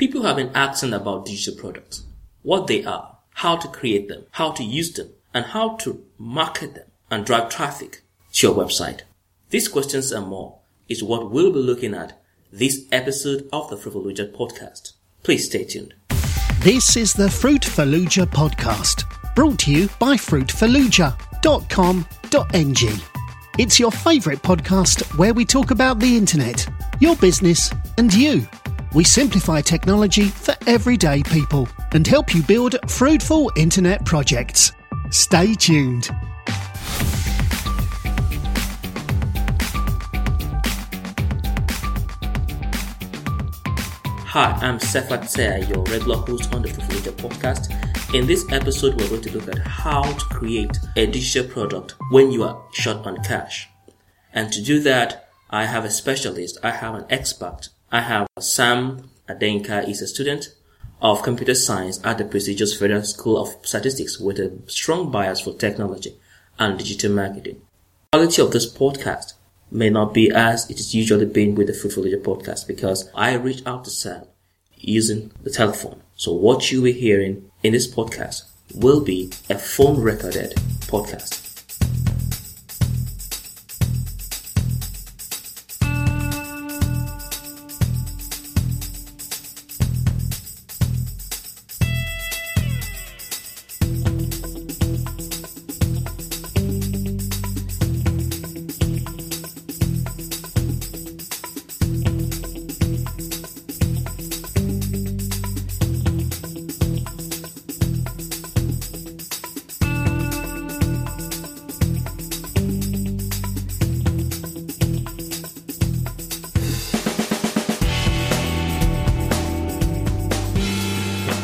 People have been asking about digital products, what they are, how to create them, how to use them, and how to market them and drive traffic to your website. These questions and more is what we'll be looking at this episode of the Fruitful podcast. Please stay tuned. This is the Fruit Fallujah podcast, brought to you by fruitfallujah.com.ng. It's your favourite podcast where we talk about the internet, your business, and you. We simplify technology for everyday people and help you build fruitful internet projects. Stay tuned. Hi, I'm Sefat your regular host on the Fruitful podcast. In this episode, we're going to look at how to create a digital product when you are short on cash. And to do that, I have a specialist, I have an expert. I have Sam Adenka is a student of computer science at the prestigious Federal School of Statistics with a strong bias for technology and digital marketing. The quality of this podcast may not be as it is usually been with the Fruitful podcast because I reached out to Sam using the telephone. So what you will be hearing in this podcast will be a phone recorded podcast.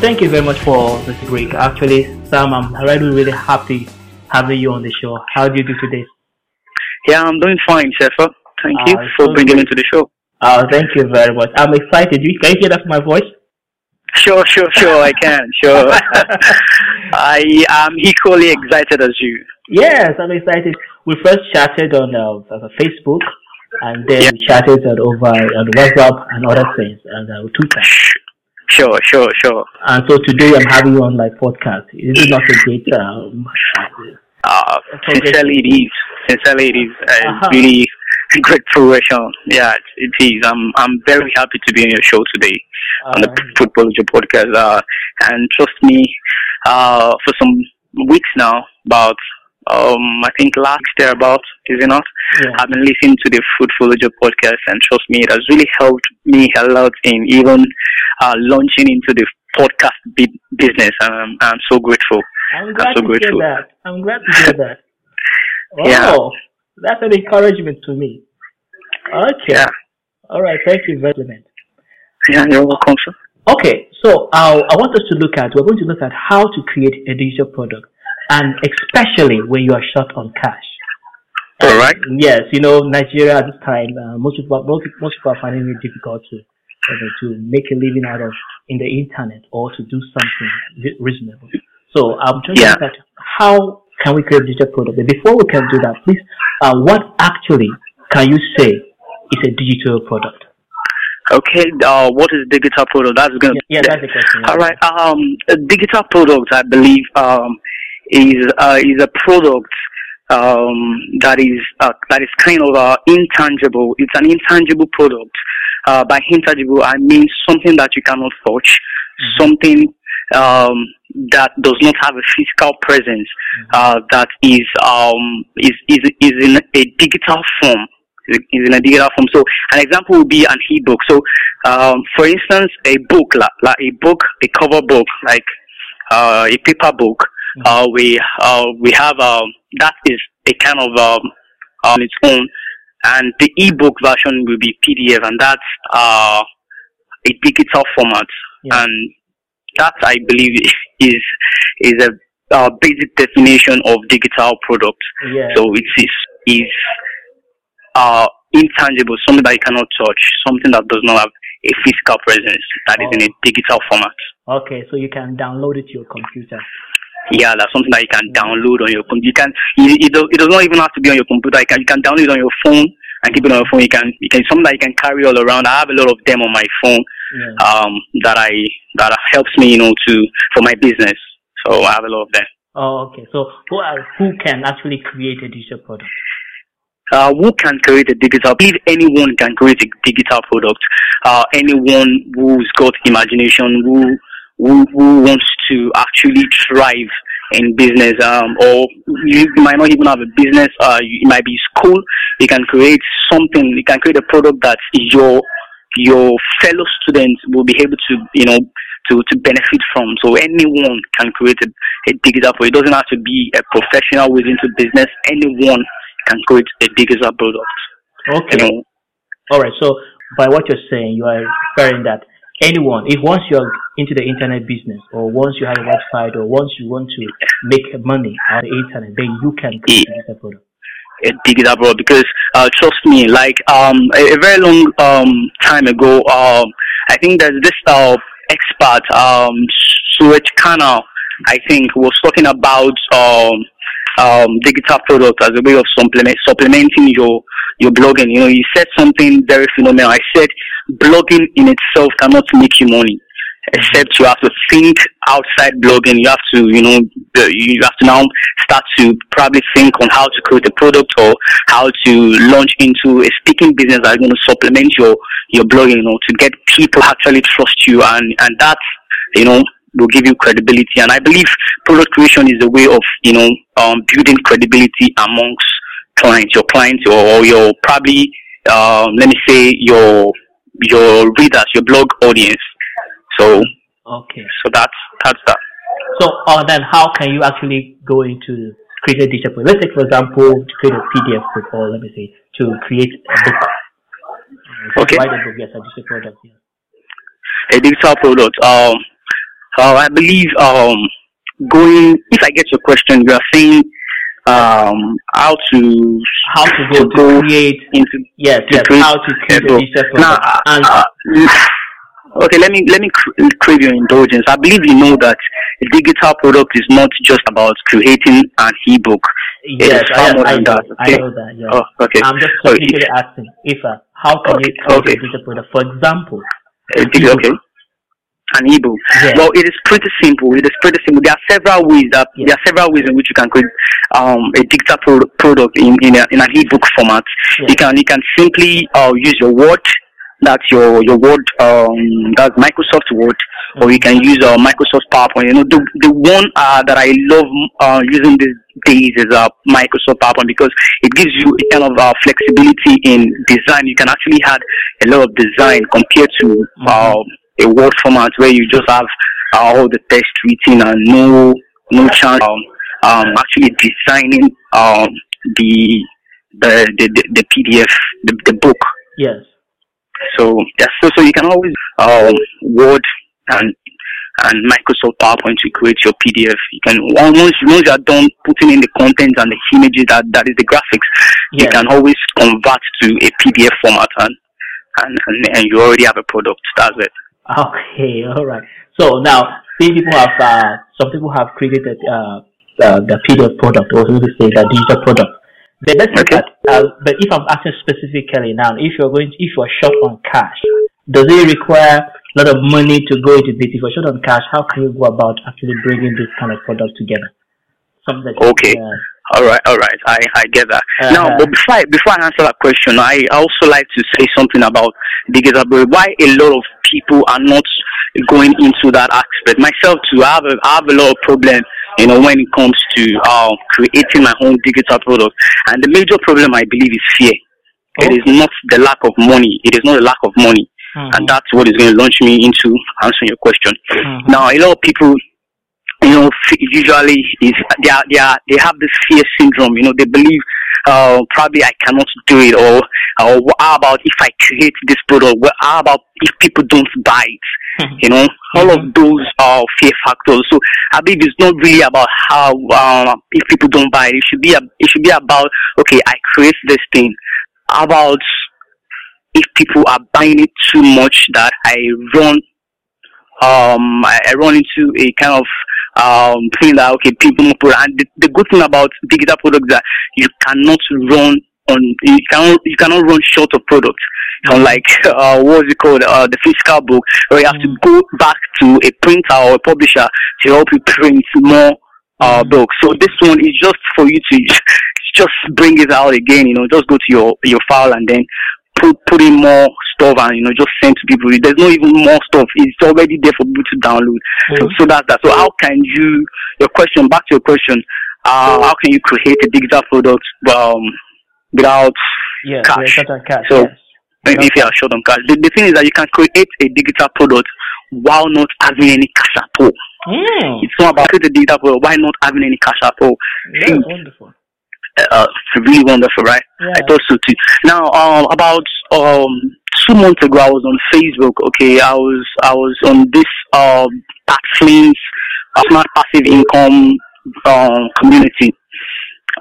Thank you very much for this break. Actually, Sam, I'm really, really happy having you on the show. How do you do today? Yeah, I'm doing fine, Sefa. Thank you uh, for so bringing me to the show. Uh, thank you very much. I'm excited. You, can you hear that from my voice? Sure, sure, sure. I can. Sure. I am equally excited as you. Yes, I'm excited. We first chatted on uh, Facebook, and then yeah. we chatted over on WhatsApp and other things, and uh, Twitter. Sure, sure, sure. And so today I'm having you on my podcast. Is it not a great? Um, uh, sincerely, it is. Sincerely, it is. Uh, uh-huh. Really great progression. Yeah, it is. I'm I'm very happy to be on your show today on the Football Fruitful podcast. Uh, and trust me, uh, for some weeks now, about um, I think last year about, is it not? Yeah. I've been listening to the Fruitful podcast and trust me, it has really helped me a lot in even uh, launching into the podcast business. Um, I'm so grateful. I'm glad I'm so to grateful. hear that. I'm glad to hear that. Oh, yeah. that's an encouragement to me. Okay. Yeah. All right. Thank you very much. Yeah, you're welcome, sir. Okay, so uh, I want us to look at, we're going to look at how to create a digital product and especially when you are short on cash. All right. Yes, you know Nigeria at this time, uh, most people most, most people are finding it difficult to uh, to make a living out of in the internet or to do something reasonable. So I'm trying yeah. to look at how can we create a digital product. But before we can do that, please, uh, what actually can you say is a digital product? Okay, uh, what is a digital product? That's going to yeah, yeah, that's the question. All right, um, digital product, I believe, um, is uh, is a product um, that is uh, that is kind of uh, intangible. It's an intangible product. Uh, by intangible, I mean something that you cannot touch, mm-hmm. something um, that does not have a physical presence, mm-hmm. Uh, that is um, is is is in a digital form. Is in a digital form. So an example would be an e-book. So, um, for instance, a book like, like a book, a cover book, like uh, a paper book uh, we uh, we have um, that is a kind of um, on its own, and the ebook version will be PDF, and that's uh, a digital format, yeah. and that I believe is is a uh, basic definition of digital product. Yeah. So it is is uh, intangible, something that you cannot touch, something that does not have a physical presence, that oh. is in a oh. digital format. Okay, so you can download it to your computer. Yeah, that's something that you can download on your computer. You can, it, it, does, it does not even have to be on your computer. You can, you can download it on your phone and keep it on your phone. You can, you can, something that you can carry all around. I have a lot of them on my phone yeah. um, that I that helps me, you know, to for my business. So I have a lot of them. Oh, okay. So who are, who can actually create a digital product? Uh, who can create a digital? If anyone can create a digital product, uh, anyone who's got imagination, who, who who wants to actually thrive in business, um, or you might not even have a business. Uh, it might be school. You can create something. You can create a product that your your fellow students will be able to, you know, to, to benefit from. So anyone can create a, a digital product. It doesn't have to be a professional who's into business. Anyone can create a digital product. Okay. You know? All right. So by what you're saying, you are referring that anyone, if once you're into the internet business or once you have a website or once you want to make money on the internet, then you can create yeah. a digital product digital product because uh, trust me like um a, a very long um time ago um i think there's this uh expert um Suraj Khanna i think was talking about um um, digital product as a way of supplement, supplementing your your blogging. You know, he said something very phenomenal. I said blogging in itself cannot make you money, except you have to think outside blogging. You have to, you know, you have to now start to probably think on how to create a product or how to launch into a speaking business that's going to supplement your your blogging. You know, to get people actually trust you, and and that's you know will give you credibility. And I believe product creation is a way of, you know, um, building credibility amongst clients, your clients or, or your probably, um, let me say your, your readers, your blog audience. So, okay. So that's, that's that. So, uh, then how can you actually go into create a digital? Let's say, for example, to create a PDF book or let me say, to create a book. Uh, okay. Write a book, yes, a digital product, yes. A digital product. Um, uh, I believe um, going. If I get your question, you are saying um, how to how to go to, go create into yes, to yes create how to create a digital now, uh, uh, okay, let me let me crave your indulgence. I believe you know that a digital product is not just about creating an ebook. Yes, I, I, know, that, okay? I know that. Yes. Oh, okay. I'm just technically so asking if uh, how can okay, you create okay. a digital product? For example, okay an ebook. Yeah. Well, it is pretty simple. It is pretty simple. There are several ways that yeah. there are several ways in which you can create um, a digital pro- product in in, a, in an ebook format. Yeah. You can you can simply uh, use your Word. That's your your Word. Um, that's Microsoft Word, mm-hmm. or you can use uh, Microsoft PowerPoint. You know, the the one uh, that I love uh, using these days is uh, Microsoft PowerPoint because it gives you a kind of uh, flexibility in design. You can actually add a lot of design compared to. Mm-hmm. A word format where you just have uh, all the text written and no no chance um, um actually designing um the the the, the, PDF the, the book. Yes. So yeah, so so you can always um Word and and Microsoft PowerPoint to create your PDF. You can once once you are done putting in the contents and the images that that is the graphics, yes. you can always convert to a PDF format and, and and and you already have a product. That's it. Okay, all right. So now, some people have uh, some people have created uh, uh, the PDF product, or so to say, the digital product. But let's look at. Uh, but if I'm asking specifically now, if you're going, to, if you're short on cash, does it require a lot of money to go into this? If you're short on cash, how can you go about actually bringing this kind of product together? Something that okay. Uh, all right, all right. I, I get that. Uh-huh. Now, but before I, before I answer that question, I also like to say something about digital. Why a lot of people are not going into that aspect. Myself too, I have a, I have a lot of problem, you know, when it comes to uh, creating my own digital product. And the major problem I believe is fear. It is not the lack of money. It is not the lack of money. Mm-hmm. And that's what is going to launch me into answering your question. Mm-hmm. Now, a lot of people you know, usually is they are, they are, they have this fear syndrome. You know, they believe uh, probably I cannot do it, or or how about if I create this product? Well, how about if people don't buy it? Mm-hmm. You know, all of mm-hmm. those are fear factors. So I believe it's not really about how um, if people don't buy it. It should be a, it should be about okay, I create this thing. How about if people are buying it too much that I run um I, I run into a kind of um, saying that okay, people and the, the good thing about digital products that you cannot run on you cannot you cannot run short of products. Unlike uh, what's it called uh, the physical book, where you have to go back to a printer or a publisher to help you print more uh, books. So this one is just for you to just bring it out again. You know, just go to your your file and then put put in more stuff and you know just send to people. There's not even more stuff. It's already there for people to download. Mm-hmm. So so that's that. So how can you your question back to your question? Uh, how can you create a digital product um, without yeah, cash? cash? So yes. if you are short on cash, the, the thing is that you can create a digital product while not having any cash at all. Mm. It's not about creating a digital product. Why not having any cash at all? Yeah, See, wonderful. Uh, really wonderful, right? Yeah. I thought so too. Now, um, about um two months ago, I was on Facebook. Okay, I was I was on this um uh, Smart Passive Income um community.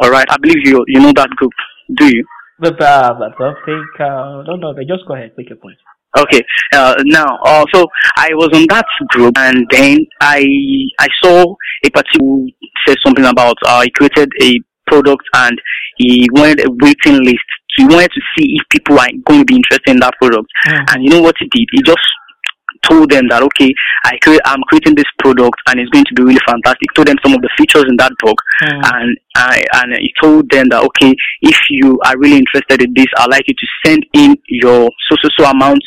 All right, I believe you you know that group. Do you? But, uh, but I think, uh, no, no, but just go ahead, make your point. Okay. Uh, now, uh, so I was on that group, and then I I saw a particular who said something about uh, he created a product and he wanted a waiting list. He wanted to see if people are going to be interested in that product. Mm. And you know what he did? He just told them that okay, I create, I'm creating this product and it's going to be really fantastic. Told them some of the features in that book, Mm. and I and he told them that okay, if you are really interested in this, I'd like you to send in your so so so amount.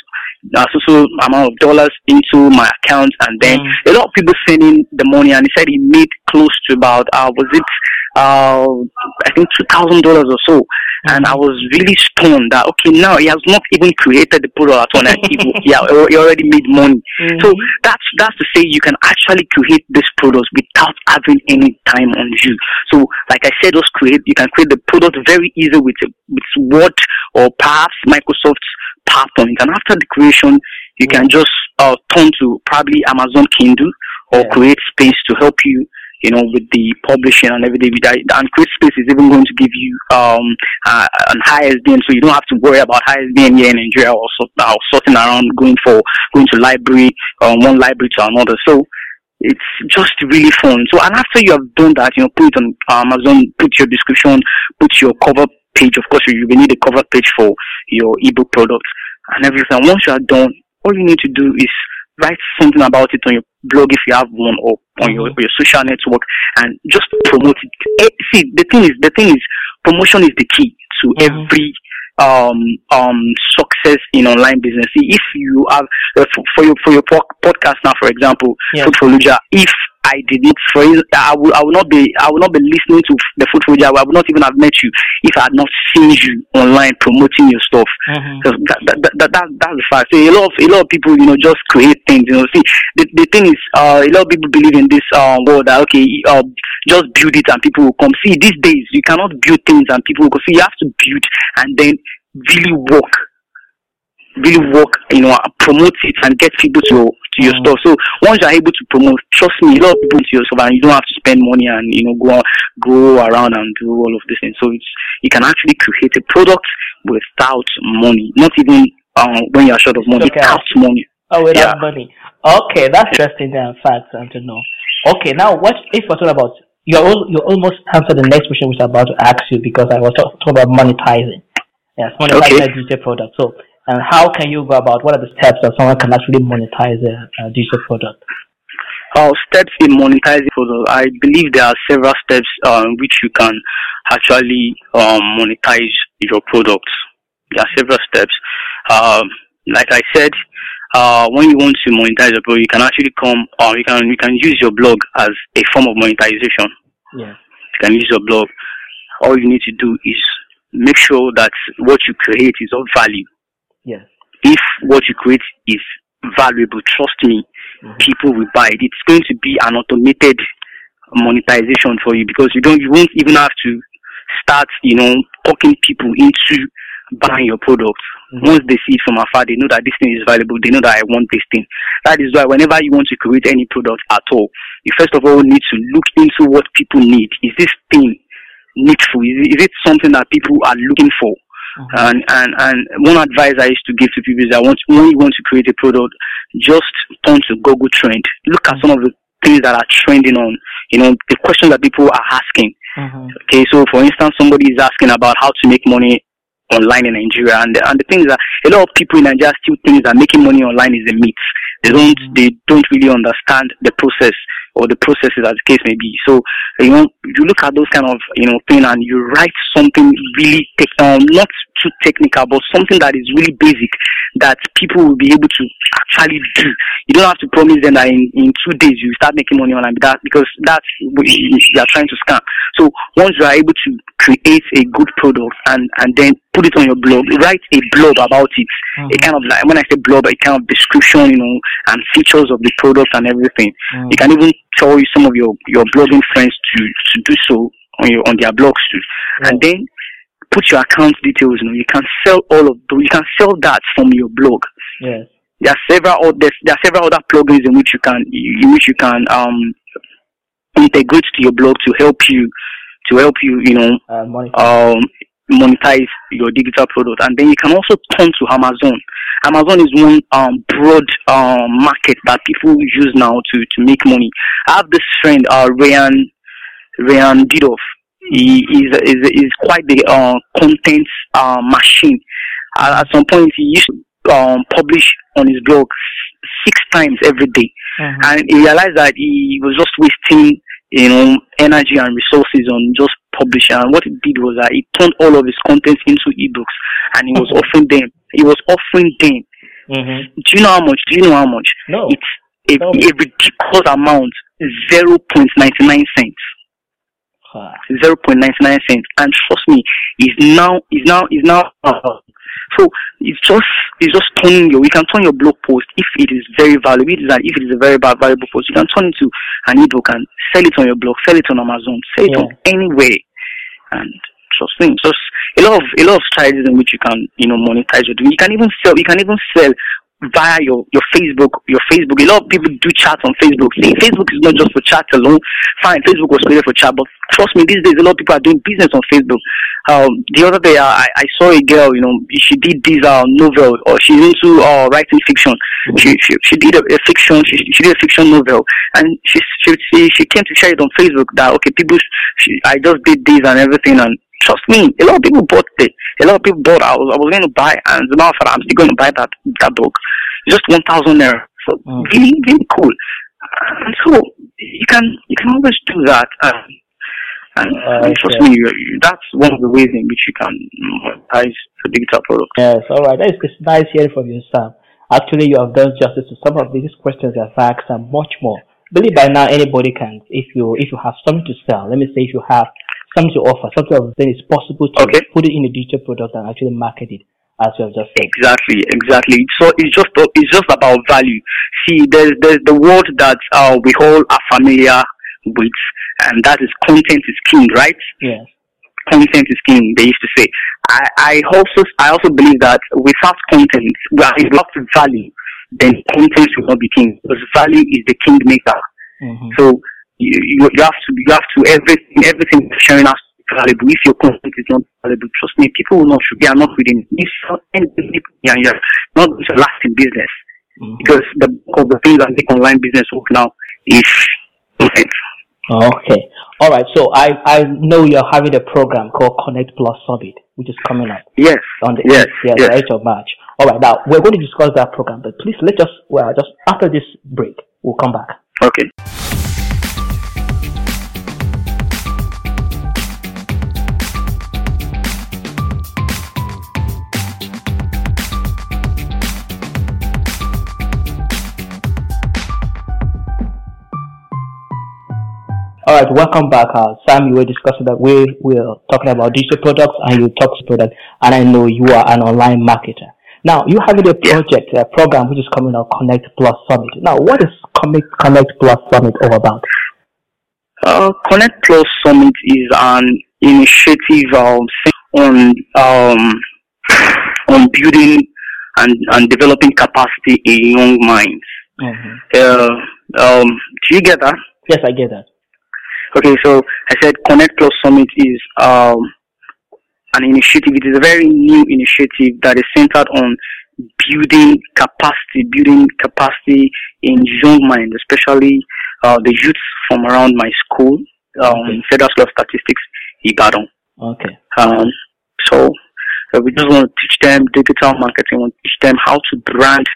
Uh, so so amount of dollars into my account, and then Mm. a lot of people sending the money, and he said he made close to about uh, was it uh I think two thousand dollars or so, and I was really stunned that okay now he has not even created the product on and he, he, he already made money. So that's that's to say you can actually create this product without having any time on you. So like I said, just create you can create the product very easy with with Word or perhaps Microsoft's PowerPoint. And after the creation, you can just uh, turn to probably Amazon Kindle or Yeah. Create Space to help you. You know, with the publishing and everything, and CreateSpace is even going to give you um uh, an ISBN, so you don't have to worry about ISBN here in Nigeria or, sort, or sorting around going for going to library um, one library to another. So it's just really fun. So, and after you have done that, you know, put it on Amazon, put your description, put your cover page. Of course, you will need a cover page for your ebook product and everything. Once you are done, all you need to do is write something about it on your blog if you have one or on your, your social network and just promote it. Eh, See, the thing is, the thing is, promotion is the key to Mhm. every um um success in online business. See, if you have uh, for, for your for your podcast now, for example, Yeah. Food for Luja, if I did not, for I will I will not be I will not be listening to the Food Luja. I would not even have met you if I had not seen you online promoting your stuff. Mhm. Because that, that, that, that, that, that's the fact. So a lot of a lot of people, you know, just create things. You know, see, the, the thing is, uh, a lot of people believe in this uh, world that okay, uh, just build it and people will come. See, these days you cannot build things and people will come. See, you have to build and then really work, really work. You know, promote it and get people to to your Mm. store. So once you're able to promote, trust me, a lot of people to yourself, and you don't have to spend money and you know go go around and do all of this things. So it's you can actually create a product without money, not even um, when you're short of money, Okay. without money. Oh, without Yeah. money. Okay, that's interesting uh, fact um, to know. Okay, now what if we're talking about you al- you almost answered the next question which I was about to ask you because I was talking about monetizing. Yes, monetizing Okay. a digital product. So, and how can you go about? What are the steps that someone can actually monetize a, a digital product? Uh, steps in monetizing product. I believe there are several steps in which you can actually um, monetize your products. There are several steps. Um, like I said, uh, when you want to monetize your product, you can actually come, or you can you can use your blog as a form of monetization. Yeah. You can use your blog. All you need to do is make sure that what you create is of value. Yes. If what you create is valuable, trust me, Mhm. people will buy it. It's going to be an automated monetization for you because you don't, you won't even have to start, you know, talking people into buying your product. Mhm. Once they see it from afar, they know that this thing is valuable. They know that I want this thing. That is why whenever you want to create any product at all, you first of all need to look into what people need. Is this thing needful? Is is it something that people are looking for? And, and and one advice I used to give to people is that once when you want to create a product, just turn to Google Trend. Look at some of the things that are trending on, you know, the questions that people are asking. Mhm. Okay, so for instance, somebody is asking about how to make money online in Nigeria. And the, and the thing is that a lot of people in Nigeria still think that making money online is a myth. They don't mm-hmm. they don't really understand the process or the processes as the case may be. So you know you look at those kind of you know thing and you write something really um, not too technical, but something that is really basic that people will be able to actually do. You don't have to promise them that in, in two days you start making money online that because that's what you are trying to scam. So once you are able to create a good product and, and then put it on your blog, write a blog about it. Mm-hmm. A kind of like when I say blog, a kind of description, you know, and features of the product and everything. Mm-hmm. You can even tell some of your, your blogging friends to, to do so on your on their blogs too. Mm-hmm. And then put your account details. You know, you can sell all of. You can sell that from your blog. Yes. There are several other there are several other plugins in which you can in which you can um integrate to your blog to help you to help you you know uh, monetize. um monetize your digital product and then you can also turn to Amazon. Amazon is one um, broad um, market that people use now to, to make money. I have this friend, uh, Ryan, Ryan Didoff he is is, is quite the uh, content uh, machine. Uh, at some point, he used to um, publish on his blog six times every day. Mm-hmm. and he realized that he was just wasting, you know, energy and resources on just publishing. And what he did was that he turned all of his contents into ebooks, and he was mm-hmm. offering them. He was offering them. Mm-hmm. Do you know how much? Do you know how much? No. It's a, a ridiculous amount, zero point ninety nine cents. 0.99 cents. And trust me, is now, is now, is now, uh, so it's just, it's just turning your, you can turn your blog post if it is very valuable, if it is a very bad valuable post, you can turn it to an ebook and sell it on your blog, sell it on Amazon, sell it yeah. on anywhere. And trust me, just a lot of, a lot of strategies in which you can, you know, monetize your You can even sell, you can even sell via your, your Facebook, your Facebook. A lot of people do chat on Facebook. See, Facebook is not just for chat alone. Fine, Facebook was created for chat, but trust me, these days a lot of people are doing business on Facebook. Um, the other day, I, I saw a girl, you know, she did this uh, novel, or she's into uh, writing fiction. She, she, she did a, a fiction, she, she did a fiction novel, and she, she, she, she came to share it on Facebook that, okay, people, she, I just did this and everything, and trust me, a lot of people bought it. A lot of people bought. I was, I was going to buy, and as a matter of fact, I'm still going to buy that that book. Just one thousand naira. So mm. really, really cool. And so you can you can always do that. Um, and, uh, and trust me, that's one of the ways in which you can monetize the digital product. Yes, all right. That is nice hearing from you, Sam. Actually, you have done justice to some of these questions you have asked and much more. Believe by now anybody can. If you if you have something to sell, let me say if you have something to offer, something of then it's possible to okay. put it in a digital product and actually market it as you have just said. Exactly, exactly. So it's just it's just about value. See, there's there's the word that uh, we all are familiar with, and that is content is king, right? Yes. Content is king. They used to say. I, I also I also believe that without content, without value, then content will not be king because value is the king maker. Mm-hmm. So you, you, you have to you have to everything everything to be valuable. If your content is not valuable, trust me, people will not they are not reading. If you're not going to last in business mm-hmm. because the of the things that make online business work now is content. Okay. All right. So I, I know you're having a program called Connect Plus Summit, which is coming up. Yes. On the yes, 8th, yes, yes. 8th of March. All right. Now we're going to discuss that program, but please let us, well, just after this break, we'll come back. Okay. All right, welcome back. Uh, Sam, you were discussing that we were talking about digital products and you talked product, and I know you are an online marketer. Now, you have a project, a program which is coming out, Connect Plus Summit. Now, what is Connect, Connect Plus Summit all about? Uh, Connect Plus Summit is an initiative um, on um, on building and, and developing capacity in young minds. Mm-hmm. Uh, um, do you get that? Yes, I get that. Okay, so I said Connect Plus Summit is um, an initiative. It is a very new initiative that is centered on building capacity, building capacity in young minds, especially uh, the youth from around my school, um, okay. Federal School of Statistics, Ibadan. Okay. Um, so Uh, we just want to teach them digital marketing. We want to teach them how to brand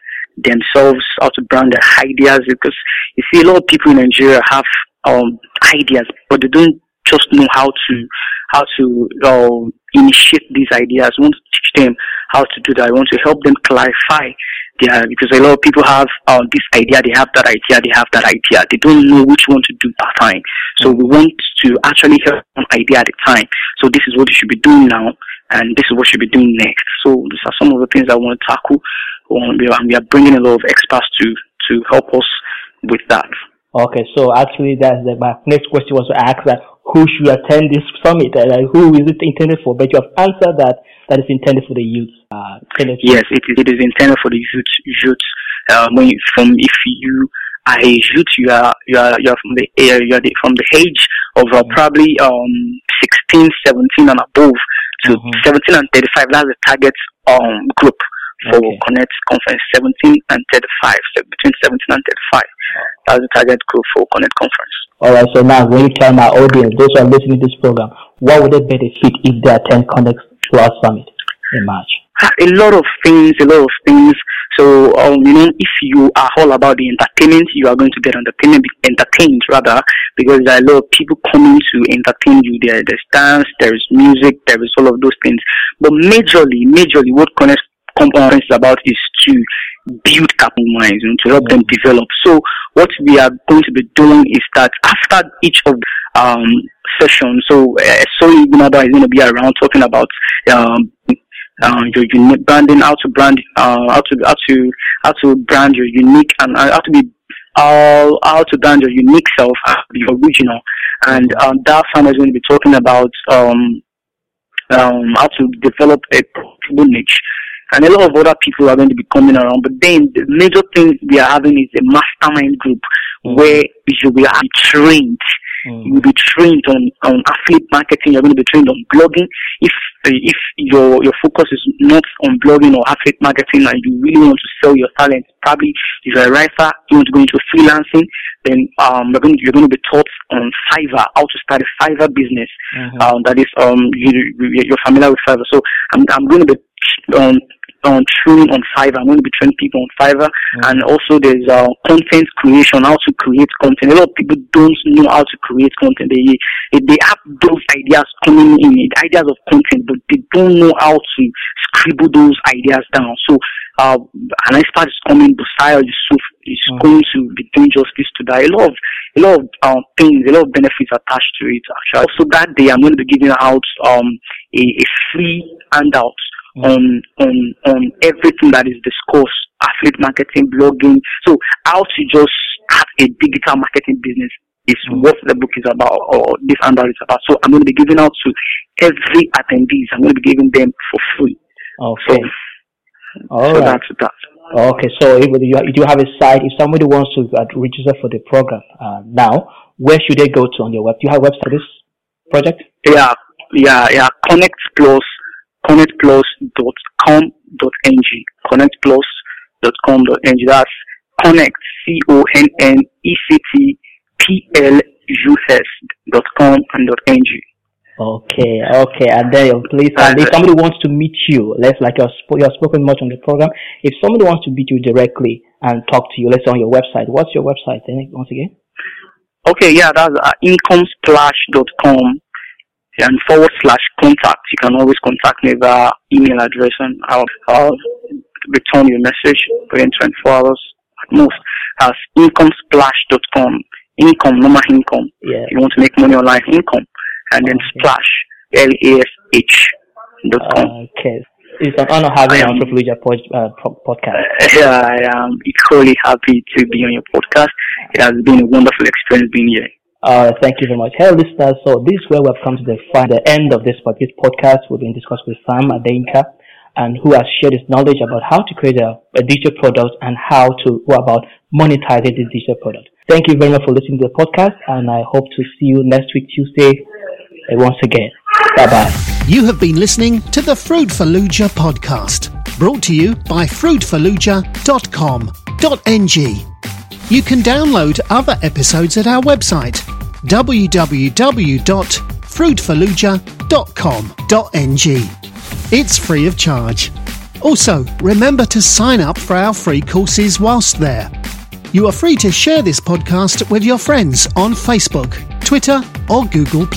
themselves, how to brand their ideas. Because you see, a lot of people in Nigeria have um, ideas, but they don't just know how to how to uh, initiate these ideas. We want to teach them how to do that. We want to help them clarify their because a lot of people have uh, this idea, they have that idea, they have that idea. They don't know which one to do that time. So we want to actually help one idea at a time. So this is what you should be doing now, and this is what you should be doing next. So these are some of the things I want to tackle. Um, we are bringing a lot of experts to to help us with that. Okay, so actually, that's the, my next question was to ask that who should attend this summit and uh, who is it intended for? But you have answered that that is intended for the youth. Uh, yes, it is, it is intended for the youth. Youth. When you, from if you are a youth, you are you are you are from the uh, you are the, from the age of uh, mm-hmm. probably um 16, 17 and above to mm-hmm. 17 and 35. That's the target um group for okay. Connect conference 17 and 35. So between 17 and 35. That's the target group for Connect conference. All right. So now, when you tell my audience, those who are listening to this program, what would they benefit if they attend Connect Plus Summit in March? A lot of things. A lot of things. So, um, you know, if you are all about the entertainment, you are going to get entertainment, entertained rather, because there are a lot of people coming to entertain you. There, there's dance, there is music, there is all of those things. But majorly, majorly, what Connect conference is about is to build capital minds and to help them develop. So what we are going to be doing is that after each of um sessions, so uh, so Ibunaba is going to be around talking about um uh, your unique branding, how to brand, uh, how to how to how to brand your unique and uh, how to be how how to brand your unique self, the original. And um, that farmer is going to be talking about um, um, how to develop a profitable niche and a lot of other people are going to be coming around. But then the major thing we are having is a mastermind group mm. where you will be trained. Mm. You will be trained on, on affiliate marketing. You're going to be trained on blogging. If if your your focus is not on blogging or affiliate marketing, and you really want to sell your talent, probably if you're a writer, you want to go into freelancing, then um, you're going to, you're going to be taught on Fiverr how to start a Fiverr business. Mm-hmm. Um, that is um you, you're familiar with Fiverr. So I'm I'm going to be um, on training on Fiverr. I'm going to be training people on Fiverr, mm-hmm. and also there's uh, content creation, how to create content. A lot of people don't know how to create content. They they have those ideas coming in, ideas of content, but they don't know how to scribble those ideas down. So uh, an expert is coming, Busayo Yusuf is mm-hmm. going to be doing justice to that. A lot of a lot of um, things, a lot of benefits attached to it. Actually, also that day I'm going to be giving out um, a, a free handout. On on on everything that is discussed, affiliate marketing, blogging. So how to just have a digital marketing business is mm. what the book is about or this handout is about. So I'm going to be giving out to every attendees. I'm going to be giving them for free. Okay. So, All so right. that's that. Okay, so if you, you do have a site, if somebody wants to uh, register for the program uh, now, where should they go to on your web? Do you have a website for this project? Yeah, yeah, yeah. Connect Plus connectplus.com.ng. Connectplus.com.ng. That's connect, C-O-N-N-E-C-T-P-L-U-S dot com and dot ng. Okay, okay, and then please, and if somebody wants to meet you, let's like you're, you're spoken much on the program. If somebody wants to meet you directly and talk to you, let's say on your website. What's your website? Once again. Okay, yeah, that's uh, incomesplash.com and forward slash contact. You can always contact me via email address and I'll, I'll return your message within 24 hours at most. As incomesplash.com. Income, normal income. Yeah. You want to make money online, income. And then okay. splash, L-A-S-H dot com. Okay. It's an honor having you on Anthropologia pod, uh, podcast. Uh, yeah, I am equally happy to be on your podcast. It has been a wonderful experience being here. Uh, thank you very much. Hello, listeners. So this is where we have come to the, the end of this, podcast. We've been discussing with Sam Adeinka and who has shared his knowledge about how to create a, a digital product and how to go about monetizing this digital product. Thank you very much for listening to the podcast and I hope to see you next week, Tuesday, once again. Bye bye. You have been listening to the Fruit Fallujah podcast, brought to you by fruitfallujah.com.ng. You can download other episodes at our website www.fruitfallujah.com.ng. It's free of charge. Also, remember to sign up for our free courses whilst there. You are free to share this podcast with your friends on Facebook, Twitter, or Google.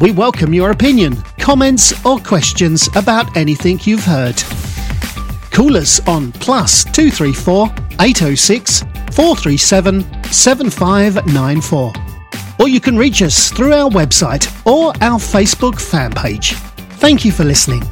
We welcome your opinion, comments, or questions about anything you've heard. Call us on plus 234 806 437 7594. Or you can reach us through our website or our Facebook fan page. Thank you for listening.